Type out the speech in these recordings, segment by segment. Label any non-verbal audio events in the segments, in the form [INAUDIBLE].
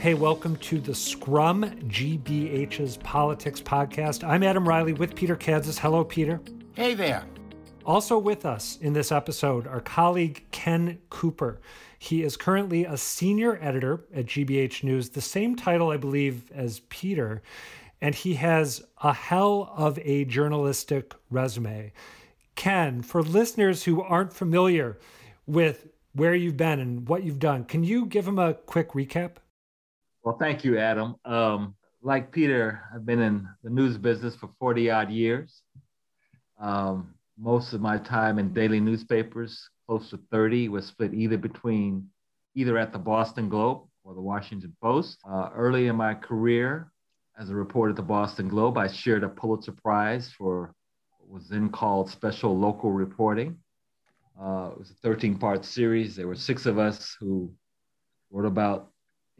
Hey, welcome to the Scrum GBH's Politics Podcast. I'm Adam Reilly with Peter Kadzis. Hello, Peter. Hey there. Also with us in this episode, our colleague Ken Cooper. He is currently a senior editor at GBH News, the same title, I believe, as Peter, and he has a hell of a journalistic resume. Ken, for listeners who aren't familiar with where you've been and what you've done, can you give them a quick recap? Well, thank you, Adam. Um, like Peter, I've been in the news business for 40 odd years. Um, most of my time in daily newspapers, close to 30, was split either between either at the Boston Globe or the Washington Post. Uh, early in my career as a reporter at the Boston Globe, I shared a Pulitzer Prize for what was then called special local reporting. Uh, it was a 13 part series. There were six of us who wrote about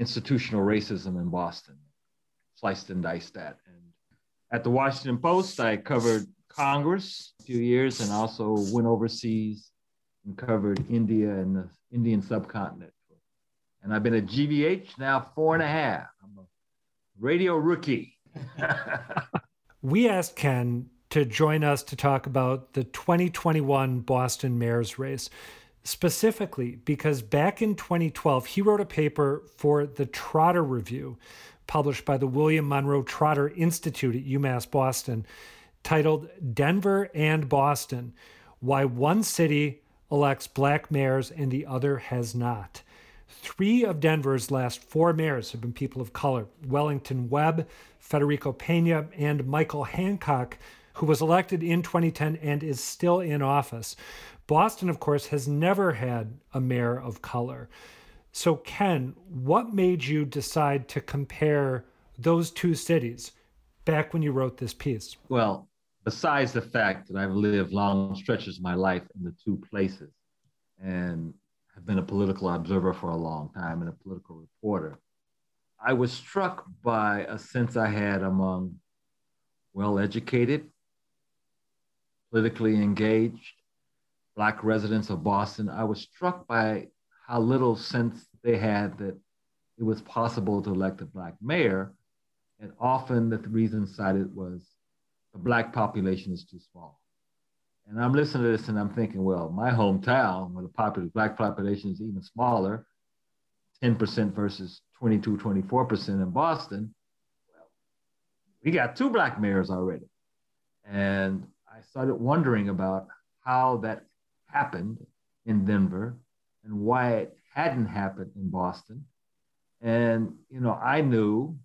institutional racism in Boston, sliced and diced that. And at the Washington Post, I covered Congress a few years and also went overseas and covered India and the Indian subcontinent. And I've been at GBH now four and a half. I'm a radio rookie. [LAUGHS] we asked Ken to join us to talk about the 2021 Boston mayor's race specifically because back in 2012, he wrote a paper for the Trotter Review, published by the William Monroe Trotter Institute at UMass Boston, titled Denver and Boston Why One City Elects Black Mayors and the Other Has Not. Three of Denver's last four mayors have been people of color Wellington Webb, Federico Pena, and Michael Hancock, who was elected in 2010 and is still in office. Boston, of course, has never had a mayor of color. So, Ken, what made you decide to compare those two cities back when you wrote this piece? Well, besides the fact that I've lived long stretches of my life in the two places and have been a political observer for a long time and a political reporter, I was struck by a sense I had among well educated, politically engaged, Black residents of Boston, I was struck by how little sense they had that it was possible to elect a Black mayor. And often the reason cited was the Black population is too small. And I'm listening to this and I'm thinking, well, my hometown, where the population, Black population is even smaller, 10% versus 22, 24% in Boston, well, we got two Black mayors already. And I started wondering about how that happened in Denver and why it hadn't happened in Boston. And, you know, I knew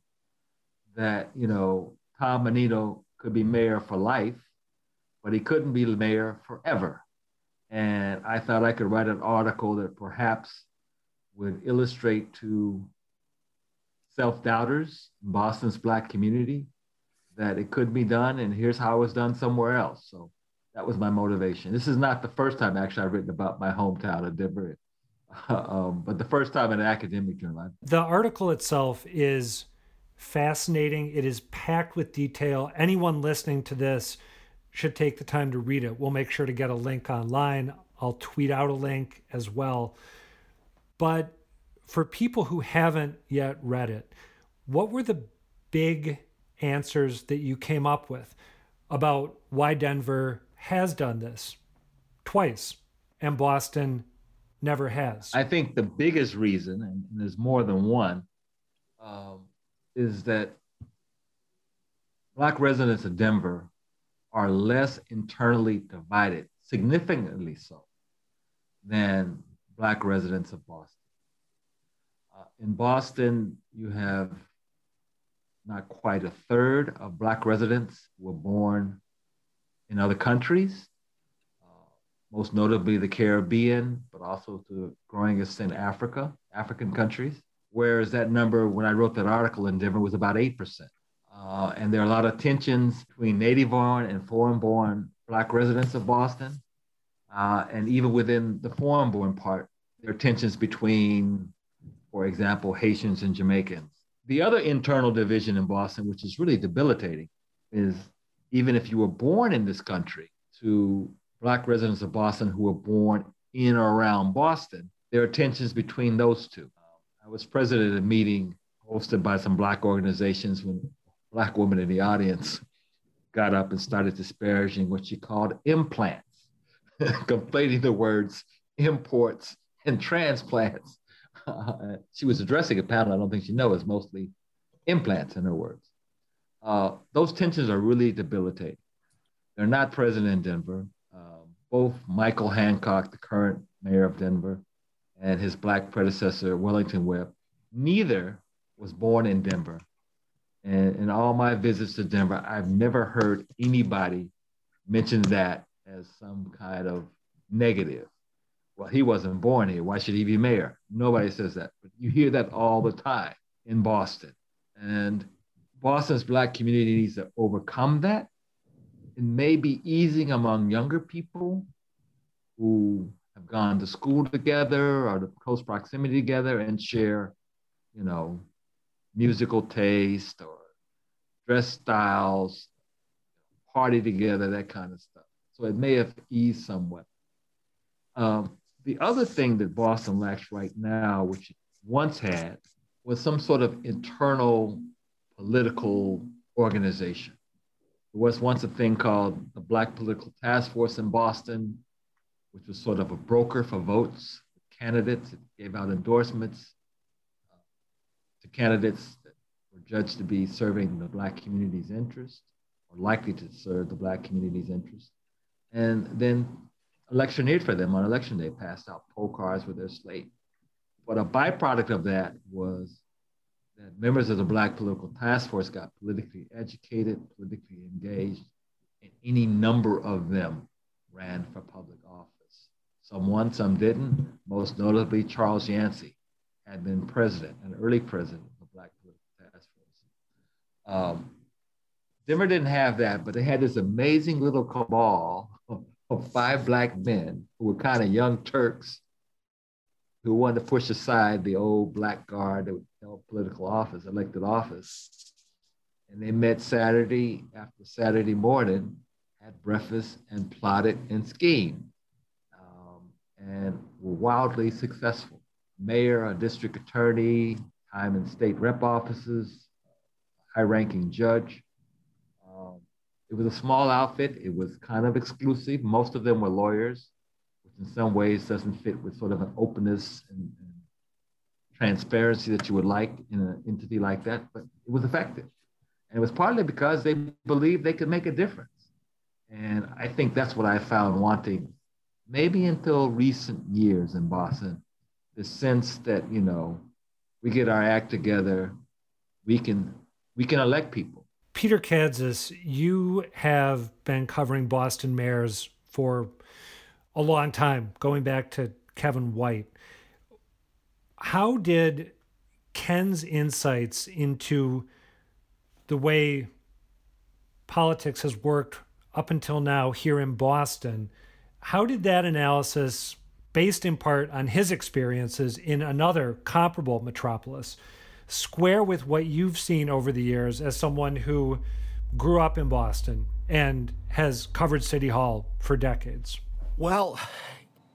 that, you know, Tom Menino could be mayor for life, but he couldn't be mayor forever. And I thought I could write an article that perhaps would illustrate to self doubters in Boston's Black community that it could be done, and here's how it was done somewhere else. So that was my motivation. This is not the first time actually I've written about my hometown of Denver, [LAUGHS] um, but the first time in an academic journal. The article itself is fascinating. It is packed with detail. Anyone listening to this should take the time to read it. We'll make sure to get a link online. I'll tweet out a link as well. But for people who haven't yet read it, what were the big answers that you came up with about why Denver has done this twice, and Boston never has. I think the biggest reason, and there's more than one, um, is that Black residents of Denver are less internally divided, significantly so, than Black residents of Boston. Uh, in Boston, you have not quite a third of Black residents were born in other countries, uh, most notably the Caribbean, but also to a growing extent Africa, African countries. Whereas that number, when I wrote that article in Denver, was about 8%. Uh, and there are a lot of tensions between native born and foreign born Black residents of Boston. Uh, and even within the foreign born part, there are tensions between, for example, Haitians and Jamaicans. The other internal division in Boston, which is really debilitating, is even if you were born in this country, to Black residents of Boston who were born in or around Boston, there are tensions between those two. I was president of a meeting hosted by some black organizations when a black woman in the audience got up and started disparaging what she called implants, [LAUGHS] conflating the words imports and transplants. Uh, [LAUGHS] she was addressing a panel I don't think she knows, mostly implants in her words. Uh, those tensions are really debilitating. They're not present in Denver. Uh, both Michael Hancock, the current mayor of Denver, and his black predecessor, Wellington Webb, neither was born in Denver. And in all my visits to Denver, I've never heard anybody mention that as some kind of negative. Well, he wasn't born here. Why should he be mayor? Nobody says that. But you hear that all the time in Boston. And Boston's Black community needs to overcome that. And maybe easing among younger people who have gone to school together or the close proximity together and share, you know, musical taste or dress styles, party together, that kind of stuff. So it may have eased somewhat. Um, the other thing that Boston lacks right now, which it once had, was some sort of internal political organization. There was once a thing called the Black Political Task Force in Boston, which was sort of a broker for votes, candidates. It gave out endorsements uh, to candidates that were judged to be serving the Black community's interest or likely to serve the Black community's interest. And then electioneered for them on election day, passed out poll cards with their slate. But a byproduct of that was that members of the Black Political Task Force got politically educated, politically engaged, and any number of them ran for public office. Some won, some didn't. Most notably, Charles Yancey had been president, an early president of the Black Political Task Force. Um, Denver didn't have that, but they had this amazing little cabal of, of five black men who were kind of young Turks who wanted to push aside the old black guard that political office, elected office. And they met Saturday after Saturday morning, had breakfast, and plotted and schemed, um, and were wildly successful. Mayor, a district attorney, time in state rep offices, high ranking judge. Um, it was a small outfit. It was kind of exclusive. Most of them were lawyers which in some ways doesn't fit with sort of an openness and, and transparency that you would like in an entity like that, but it was effective. And it was partly because they believed they could make a difference. And I think that's what I found wanting, maybe until recent years in Boston, the sense that, you know, we get our act together, we can we can elect people. Peter Kadzis, you have been covering Boston mayors for a long time, going back to Kevin White. How did Ken's insights into the way politics has worked up until now here in Boston, how did that analysis, based in part on his experiences in another comparable metropolis, square with what you've seen over the years as someone who grew up in Boston and has covered City Hall for decades? Well,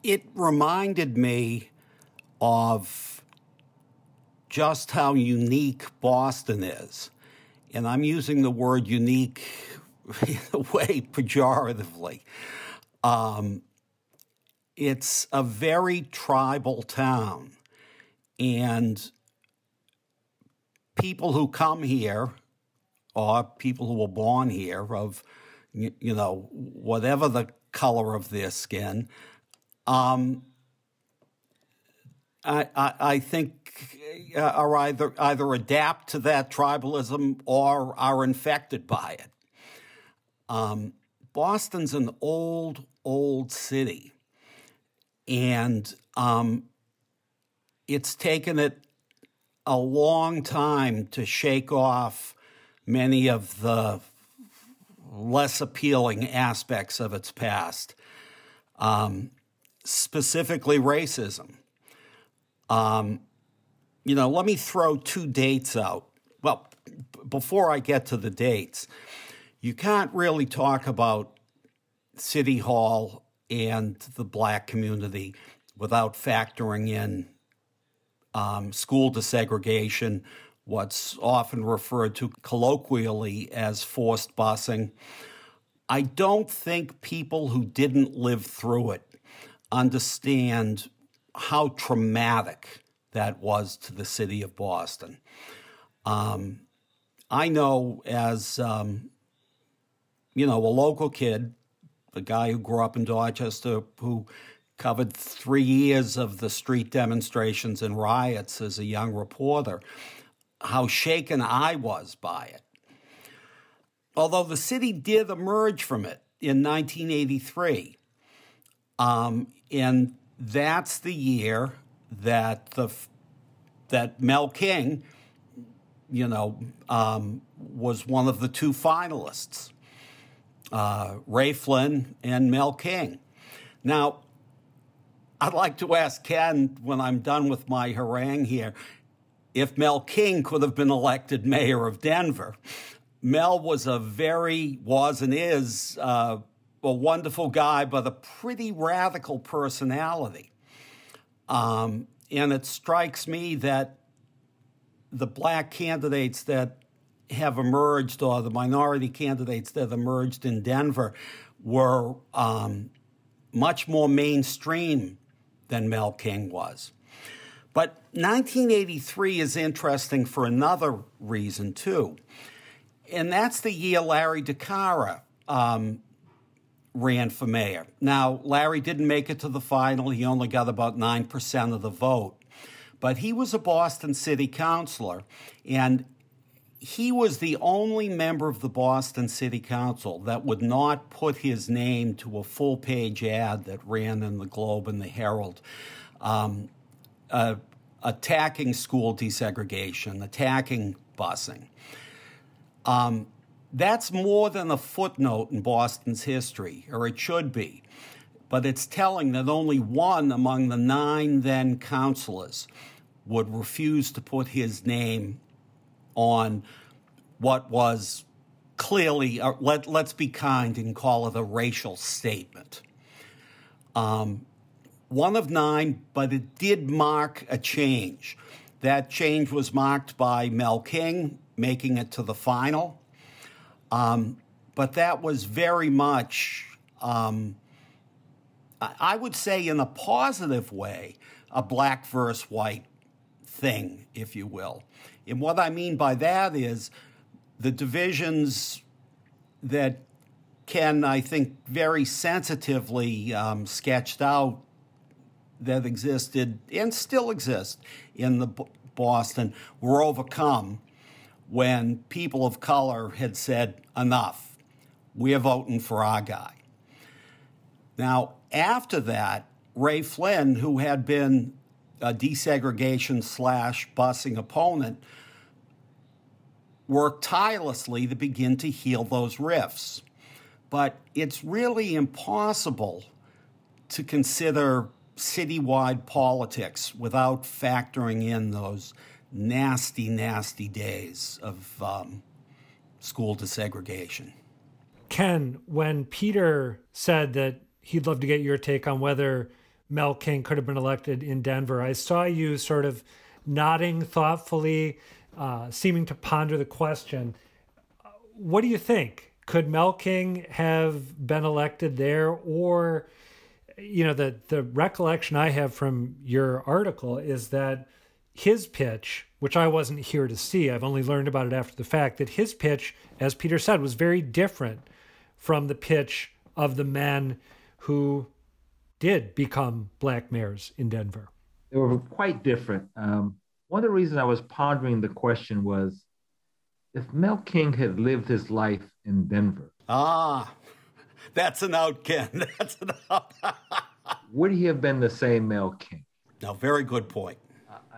it reminded me of just how unique Boston is. And I'm using the word unique [LAUGHS] in a way pejoratively. Um, it's a very tribal town. And people who come here, or people who were born here, of, you, know, whatever the color of their skin. Um, I, I, I, think uh, are either either adapt to that tribalism or are infected by it. Um, Boston's an old, old city, and um, it's taken it a long time to shake off many of the less appealing aspects of its past, um, specifically racism. Um, you know, let me throw two dates out. Well, b- before I get to the dates, you can't really talk about City Hall and the black community without factoring in um, school desegregation what's often referred to colloquially as forced busing. I don't think people who didn't live through it understand how traumatic that was to the city of Boston. Um, I know as, um, you know, a local kid, a guy who grew up in Dorchester who covered three years of the street demonstrations and riots as a young reporter, how shaken I was by it. Although the city did emerge from it in 1983. Um, and that's the year that the that Mel King, you know, um, was one of the two finalists, uh, Ray Flynn and Mel King. Now, I'd like to ask Ken when I'm done with my harangue here if Mel King could have been elected mayor of Denver. Mel was a very, was and is uh, a wonderful guy, but a pretty radical personality. Um, and it strikes me that the black candidates that have emerged, or the minority candidates that emerged in Denver, were um, much more mainstream than Mel King was. But 1983 is interesting for another reason, too. And that's the year Larry DiCara um, ran for mayor. Now, Larry didn't make it to the final. He only got about 9% of the vote. But he was a Boston city councilor, and he was the only member of the Boston City Council that would not put his name to a full page ad that ran in the Globe and the Herald, um, uh, attacking school desegregation, attacking busing. Um, that's more than a footnote in Boston's history, or it should be. But it's telling that only one among the nine then councilors would refuse to put his name on what was clearly, uh, let, let's be kind and call it a racial statement. Um, one of nine, but it did mark a change. That change was marked by Mel King making it to the final. Um, but that was very much, um, I would say, in a positive way, a black versus white thing, if you will. And what I mean by that is the divisions that Ken, I think, very sensitively um, sketched out that existed and still exist in the Boston were overcome when people of color had said, enough, we're voting for our guy. Now, after that, Ray Flynn, who had been a desegregation slash busing opponent, worked tirelessly to begin to heal those rifts. But it's really impossible to consider citywide politics without factoring in those nasty, nasty days of um, school desegregation. Ken, when Peter said that he'd love to get your take on whether Mel King could have been elected in Denver, I saw you sort of nodding thoughtfully, uh, seeming to ponder the question. What do you think? Could Mel King have been elected there, or you know, the the recollection I have from your article is that his pitch, which I wasn't here to see, I've only learned about it after the fact, that his pitch, as Peter said, was very different from the pitch of the men who did become black mayors in Denver. They were quite different. Um, one of the reasons I was pondering the question was if Mel King had lived his life in Denver. Ah, [LAUGHS] that's an out, Ken. [LAUGHS] That's an out. [LAUGHS] would he have been the same Mel King? Now, very good point.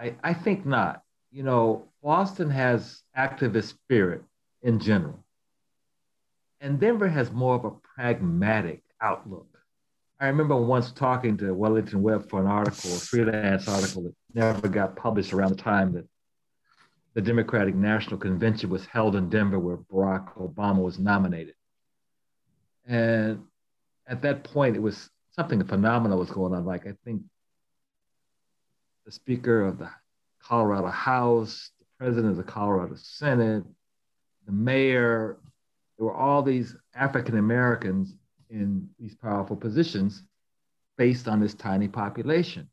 I, I think not. You know, Boston has activist spirit in general. And Denver has more of a pragmatic outlook. I remember once talking to Wellington Webb for an article, a freelance article that never got published around the time that the Democratic National Convention was held in Denver, where Barack Obama was nominated. And at that point, it was something phenomenal was going on. Like I think the Speaker of the Colorado House, the president of the Colorado Senate, the mayor. There were all these African Americans in these powerful positions based on this tiny population.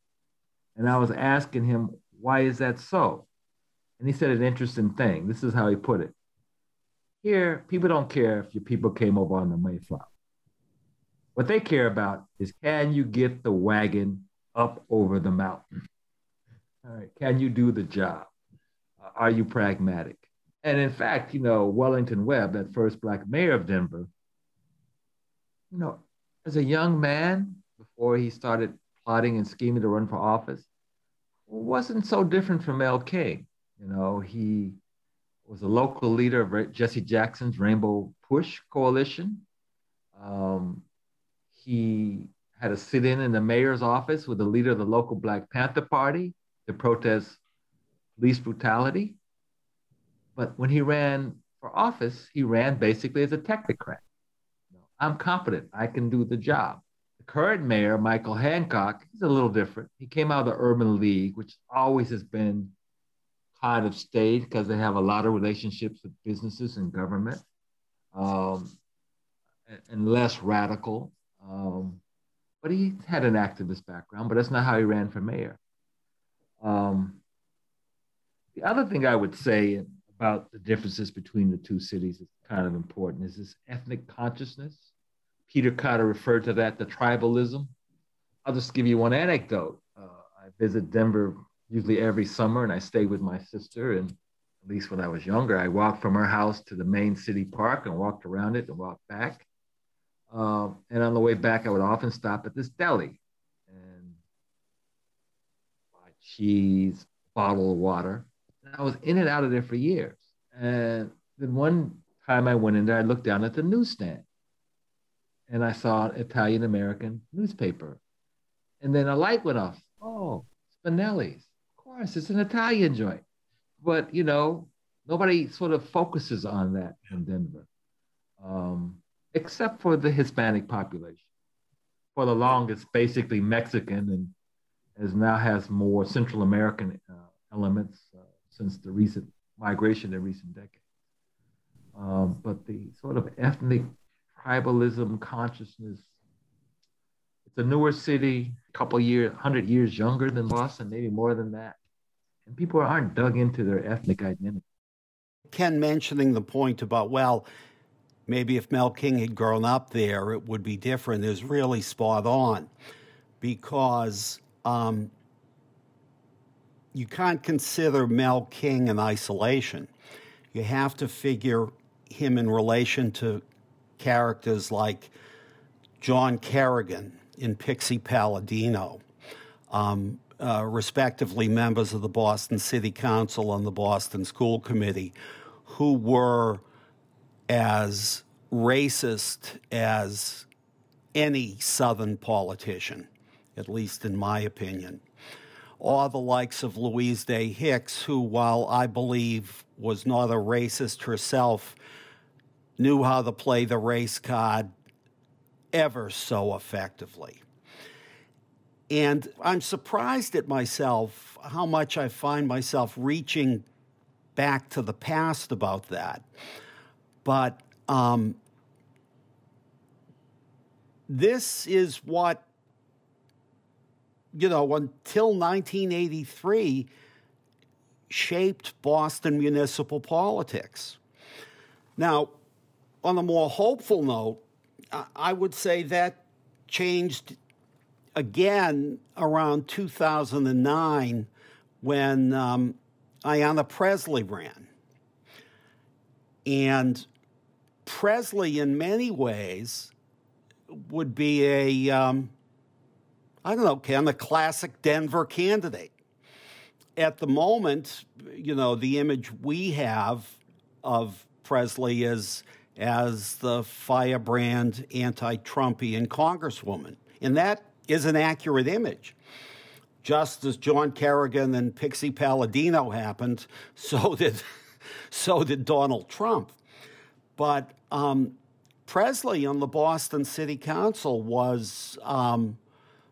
And I was asking him, why is that so? And he said an interesting thing. This is how he put it. Here, people don't care if your people came over on the Mayflower. What they care about is can you get the wagon up over the mountain? All right, can you do the job? Are you pragmatic? And in fact, you know, Wellington Webb, that first black mayor of Denver, you know, as a young man, before he started plotting and scheming to run for office, wasn't so different from Mel King. You know, he was a local leader of Jesse Jackson's Rainbow Push Coalition. Um, he had a sit-in in the mayor's office with the leader of the local Black Panther Party to protest police brutality. But when he ran for office, he ran basically as a technocrat. I'm confident I can do the job. The current mayor, Michael Hancock, he's a little different. He came out of the Urban League, which always has been kind of staid because they have a lot of relationships with businesses and government, um, and less radical. Um, but he had an activist background, but that's not how he ran for mayor. Um, the other thing I would say about the differences between the two cities is kind of important is this ethnic consciousness. Peter Carter referred to that, the tribalism. I'll just give you one anecdote. Uh, I visit Denver usually every summer, and I stay with my sister. And at least when I was younger, I walked from her house to the main city park and walked around it and walked back. Um, and on the way back, I would often stop at this deli and buy cheese, bottle of water. And I was in and out of there for years. And then one time I went in there, I looked down at the newsstand and I saw an Italian American newspaper. And then a light went off. Oh, Spinelli's Of course, it's an Italian joint. But, you know, nobody sort of focuses on that in Denver, um, except for the Hispanic population. For the longest, basically Mexican and as now has more Central American uh, elements uh, since the recent migration in recent decades. Um, but the sort of ethnic tribalism consciousness it's a newer city, a couple years, hundred years younger than Boston, maybe more than that and people aren't dug into their ethnic identity. Ken mentioning the point about, well, maybe if Mel King had grown up there, it would be different is really spot on because um, you can't consider Mel King in isolation. You have to figure him in relation to characters like John Kerrigan in Pixie Palladino, um, uh, respectively members of the Boston City Council and the Boston School Committee, who were as racist as any Southern politician, at least in my opinion. Or the likes of Louise Day Hicks, who, while I believe was not a racist herself, knew how to play the race card ever so effectively. And I'm surprised at myself how much I find myself reaching back to the past about that. But um, this is what, you know, until 1983 shaped Boston municipal politics. Now, on a more hopeful note, I would say that changed again around 2009 when um, Ayanna Pressley ran. And Pressley, in many ways, would be a um, I don't know, Ken, a classic Denver candidate. At the moment, you know, the image we have of Pressley is as the firebrand anti-Trumpian congresswoman. And that is an accurate image. Just as John Kerrigan and Pixie Palladino happened, [LAUGHS] so did, so did Donald Trump. But um, Pressley on the Boston City Council was, um,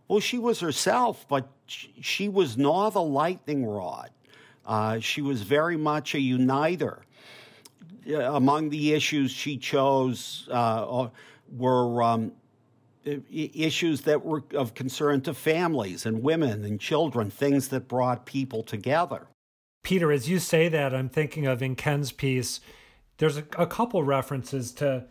well, she was herself, but she was not a lightning rod. Uh, she was very much a uniter. Uh, among the issues she chose uh, were um, issues that were of concern to families and women and children, things that brought people together. Peter, as you say that, I'm thinking of in Ken's piece, there's a, a couple references to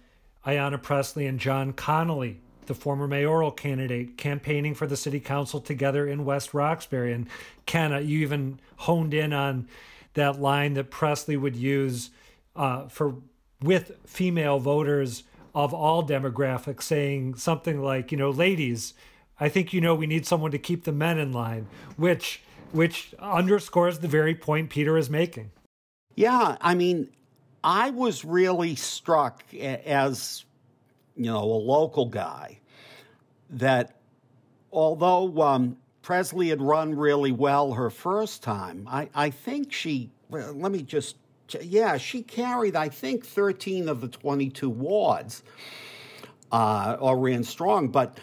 Ayanna Pressley and John Connolly, the former mayoral candidate, campaigning for the city council together in West Roxbury. And Ken, you even honed in on that line that Pressley would use uh, for with female voters of all demographics, saying something like, you know, ladies, I think you know we need someone to keep the men in line, which which underscores the very point Peter is making. Yeah, I mean, I was really struck as you know a local guy that although um, Pressley had run really well her first time, I, I think she well, let me just yeah she carried I think thirteen of the twenty two wards uh, or ran strong, but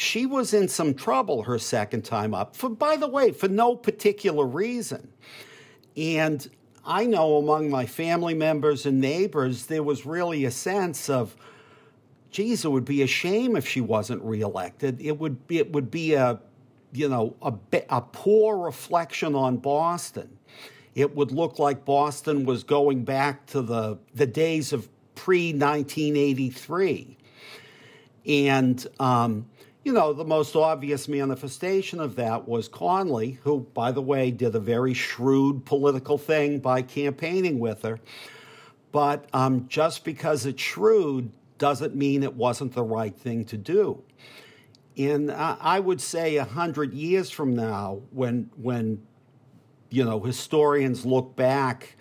she was in some trouble her second time up, for, by the way, for no particular reason. And I know among my family members and neighbors, there was really a sense of, geez, it would be a shame if she wasn't reelected. It would be, it would be a, you know, a, a poor reflection on Boston. It would look like Boston was going back to the, the days of pre 1983. And, um, you know, the most obvious manifestation of that was Connolly, who, by the way, did a very shrewd political thing by campaigning with her. But um, just because it's shrewd doesn't mean it wasn't the right thing to do. And I would say a hundred years from now, when when you know historians look back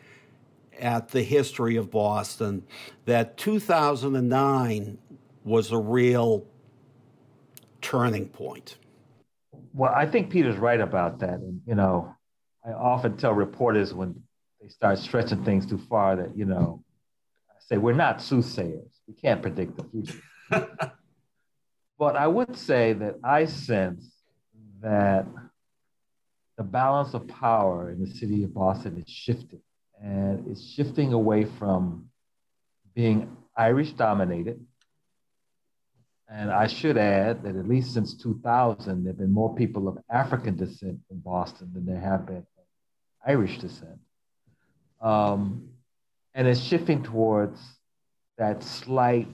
at the history of Boston, that 2009 was a real turning point? Well, I think Peter's right about that. And, you know, I often tell reporters when they start stretching things too far that, you know, I say, we're not soothsayers. We can't predict the future. but I would say that I sense that the balance of power in the city of Boston is shifting. And it's shifting away from being Irish dominated and I should add that at least since 2000, there have been more people of African descent in Boston than there have been Irish descent. Um, and it's shifting towards that slight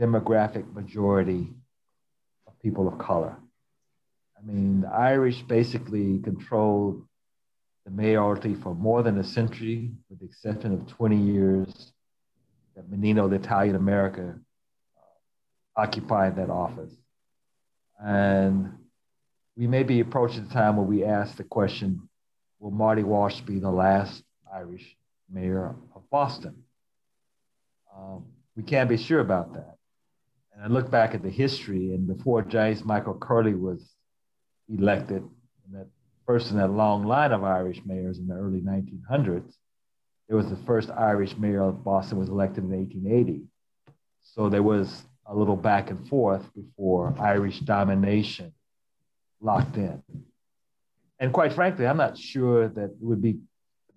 demographic majority of people of color. I mean, the Irish basically controlled the mayoralty for more than a century, with the exception of 20 years that Menino, the Italian America, occupied that office. And we may be approaching the time where we ask the question Will Marty Walsh be the last Irish mayor of Boston? Um, we can't be sure about that. And I look back at the history, and before James Michael Curley was elected, that first in that long line of Irish mayors in the early 1900s, there was the first Irish mayor of Boston was elected in 1880. So there was a little back and forth before Irish domination locked in. And quite frankly, I'm not sure that it would be the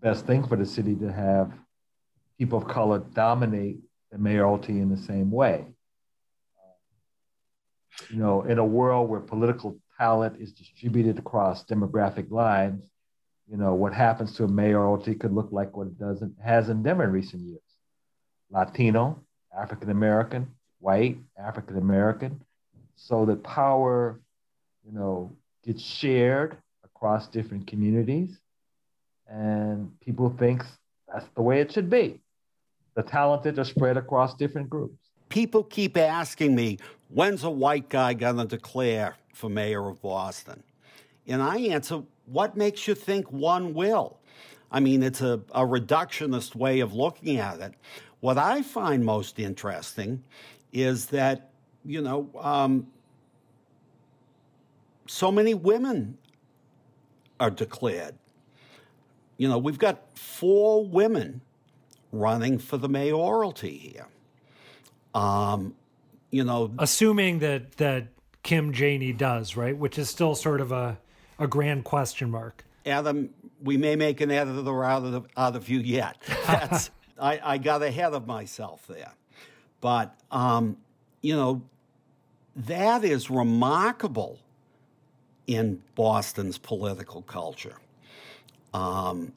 best thing for the city to have people of color dominate the mayoralty in the same way. You know, in a world where political talent is distributed across demographic lines, you know, what happens to a mayoralty could look like what it does has in Denver in recent years. Latino, African American, white, African American, so that power, you know, gets shared across different communities, and people think that's the way it should be. The talented are spread across different groups. People keep asking me, when's a white guy going to declare for mayor of Boston? And I answer, what makes you think one will? I mean, it's a, a reductionist way of looking at it. What I find most interesting is that, you know, um, so many women are declared. You know, we've got four women running for the mayoralty here. Um, you know, assuming that that Kim Janey does right, which is still sort of a a grand question mark. Adam we may make an editor out of, the, out of you yet. [LAUGHS] That's, I, I got ahead of myself there. But, um, you know, that is remarkable in Boston's political culture. Um,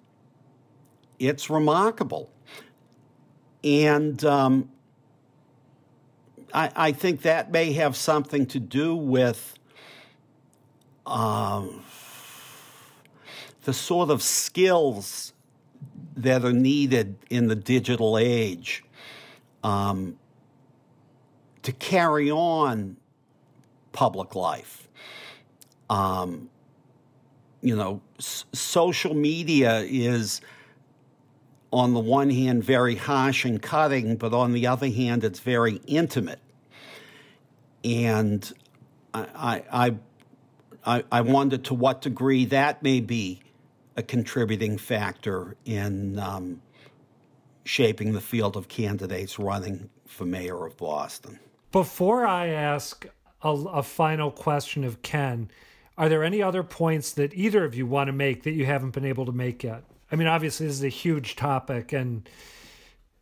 it's remarkable. And um, I, I, think that may have something to do with um, the sort of skills that are needed in the digital age um, to carry on public life. Um, you know, s- social media is, on the one hand, very harsh and cutting, but on the other hand, it's very intimate. And I, I, I, I wonder to what degree that may be a contributing factor in um, shaping the field of candidates running for mayor of Boston. Before I ask a, a, final question of Ken, are there any other points that either of you want to make that you haven't been able to make yet? I mean, obviously, this is a huge topic and,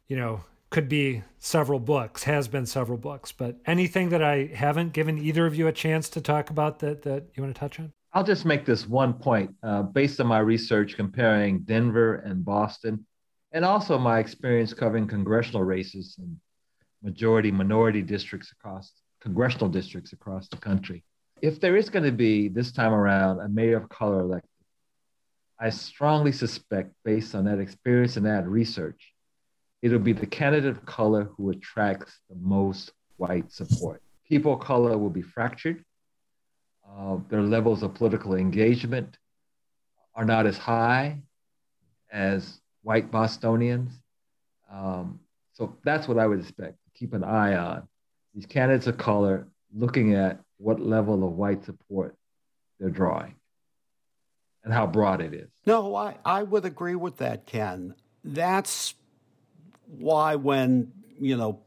you know, could be several books, has been several books, but anything that I haven't given either of you a chance to talk about that, that you want to touch on? I'll just make this one point uh, based on my research comparing Denver and Boston, and also my experience covering congressional races and majority minority districts across congressional districts across the country. If there is going to be this time around a mayor of color elected, I strongly suspect, based on that experience and that research, it'll be the candidate of color who attracts the most white support. People of color will be fractured uh, their levels of political engagement are not as high as white Bostonians. Um, so that's what I would expect. Keep an eye on these candidates of color, looking at what level of white support they're drawing and how broad it is. No, I, I would agree with that, Ken. That's why when, you know,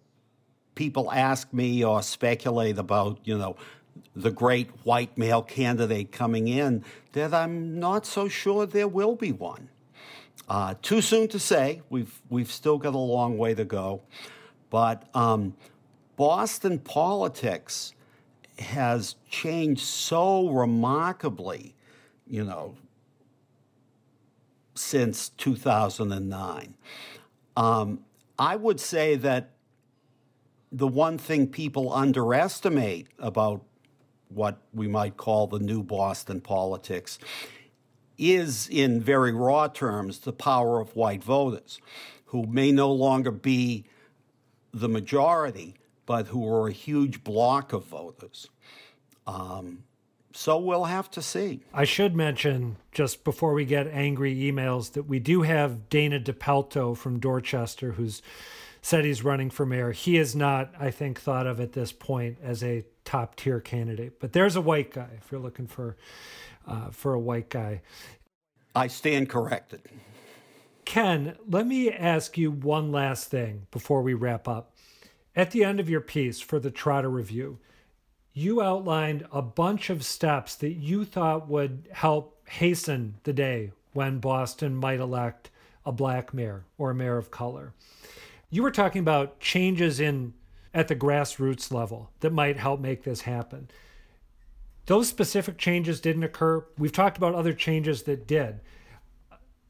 people ask me or speculate about, you know, the great white male candidate coming in that I'm not so sure there will be one. Uh, too soon to say. We've we've still got a long way to go, but um, Boston politics has changed so remarkably, you know, since 2009. Um, I would say that the one thing people underestimate about what we might call the new Boston politics, is, in very raw terms, the power of white voters who may no longer be the majority, but who are a huge block of voters. Um, so we'll have to see. I should mention, just before we get angry emails, that we do have Dana Depelteau from Dorchester, who's said he's running for mayor. He is not, I think, thought of at this point as a top tier candidate. But there's a white guy if you're looking for uh, for a white guy. I stand corrected. Ken, let me ask you one last thing before we wrap up. At the end of your piece for the Trotter Review, you outlined a bunch of steps that you thought would help hasten the day when Boston might elect a black mayor or a mayor of color. You were talking about changes in at the grassroots level that might help make this happen. Those specific changes didn't occur. We've talked about other changes that did.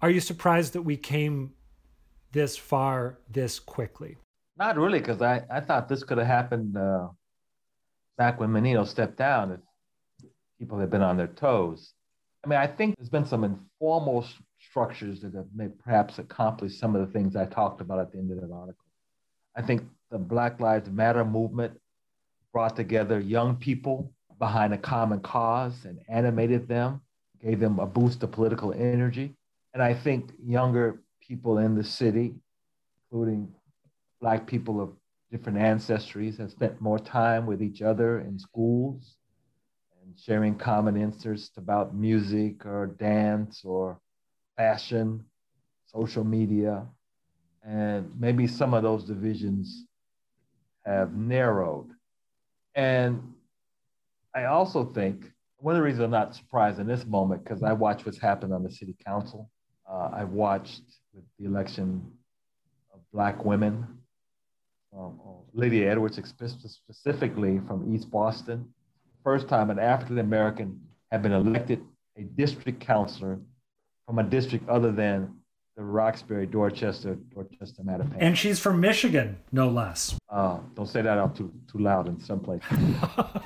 Are you surprised that we came this far this quickly? Not really, because I, I thought this could have happened uh, back when Menino stepped down if people had been on their toes. I mean, I think there's been some informal structures that have may perhaps accomplished some of the things I talked about at the end of that article. I think the Black Lives Matter movement brought together young people behind a common cause and animated them, gave them a boost of political energy. And I think younger people in the city, including Black people of different ancestries, have spent more time with each other in schools and sharing common interests about music or dance or fashion, social media, and maybe some of those divisions have narrowed. And I also think one of the reasons I'm not surprised in this moment because I watched what's happened on the city council. Uh, I watched with the election of black women. Um, Lydia Edwards, specifically from East Boston, first time an African American had been elected a district councilor from a district other than the Roxbury, Dorchester, Dorchester, Mattapan. And she's from Michigan, no less. Uh, don't say that out too too loud in some places.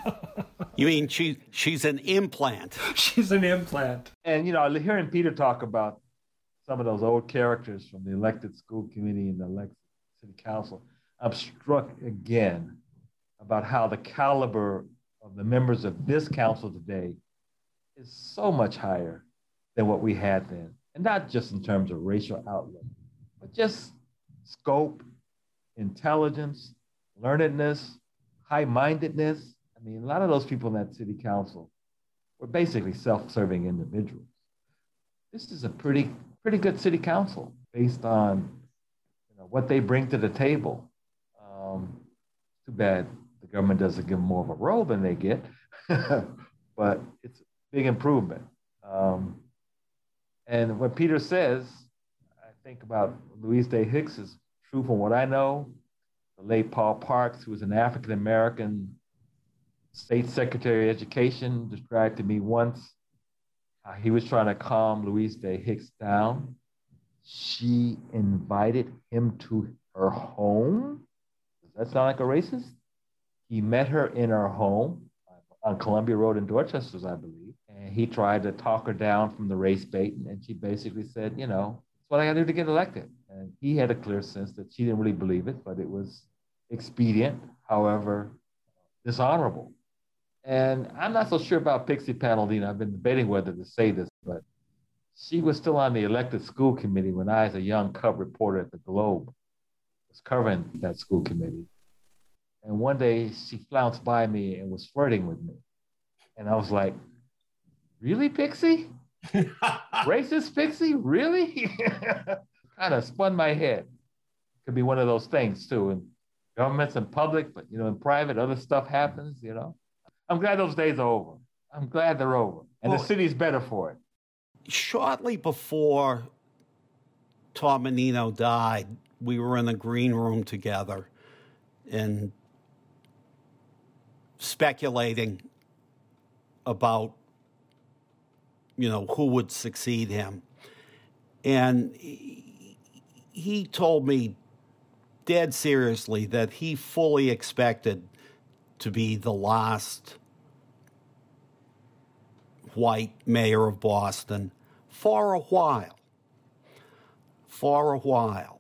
[LAUGHS] you mean she she's an implant? [LAUGHS] she's an implant. And you know, hearing Peter talk about some of those old characters from the elected school committee and the elected city council, I'm struck again about how the caliber of the members of this council today is so much higher than what we had then and not just in terms of racial outlook, but just scope, intelligence, learnedness, high mindedness. I mean, a lot of those people in that city council were basically self serving individuals. This is a pretty, pretty good city council based on you know, what they bring to the table. Too bad the government doesn't give them more of a role than they get, [LAUGHS] but it's a big improvement. Um, and what Peter says, I think about Louise Day Hicks is true from what I know. The late Paul Parks, who was an African American state secretary of education, described to me once how he was trying to calm Louise Day Hicks down. She invited him to her home. That sound like a racist? He met her in her home on Columbia Road in Dorchester, I believe and he tried to talk her down from the race bait, and she basically said, you know, it's what I got to do to get elected. And he had a clear sense that she didn't really believe it, but it was expedient, however, dishonorable. And I'm not so sure about Pixie Palladino. I've been debating whether to say this, but she was still on the elected school committee when I, as a young cub reporter at the Globe, was covering that school committee. And one day she flounced by me and was flirting with me. And I was like, really, Pixie? [LAUGHS] Racist Pixie? Really? [LAUGHS] kind of spun my head. Could be one of those things too. And governments and public, but you know, in private, other stuff happens, you know. I'm glad those days are over. I'm glad they're over. And well, the city's better for it. Shortly before Tom Menino died, we were in the green room together and speculating about you know, who would succeed him. And he told me dead seriously that he fully expected to be the last white mayor of Boston for a while. For a while.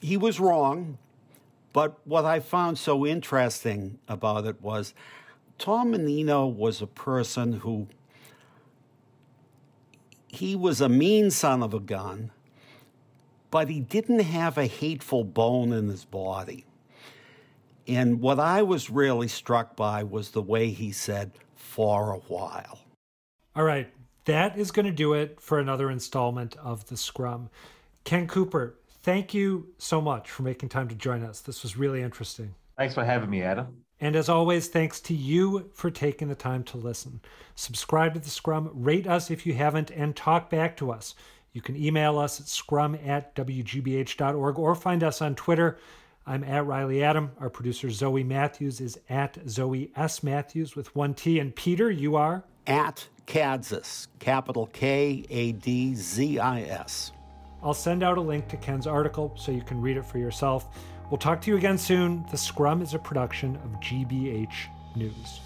He was wrong, but what I found so interesting about it was Tom Menino was a person who he was a mean son of a gun, but he didn't have a hateful bone in his body. And what I was really struck by was the way he said, for a while. All right. That is going to do it for another installment of The Scrum. Ken Cooper, thank you so much for making time to join us. This was really interesting. Thanks for having me, Adam. And as always, thanks to you for taking the time to listen. Subscribe to the Scrum, rate us if you haven't, and talk back to us. You can email us at scrum at wgbh.org or find us on Twitter. I'm at Reilly Adam. Our producer Zoe Mathews is at Zoe S. Mathews with one T. And Peter, you are? At Kadzis, capital K A D Z I S. I'll send out a link to Ken's article so you can read it for yourself. We'll talk to you again soon. The Scrum is a production of GBH News.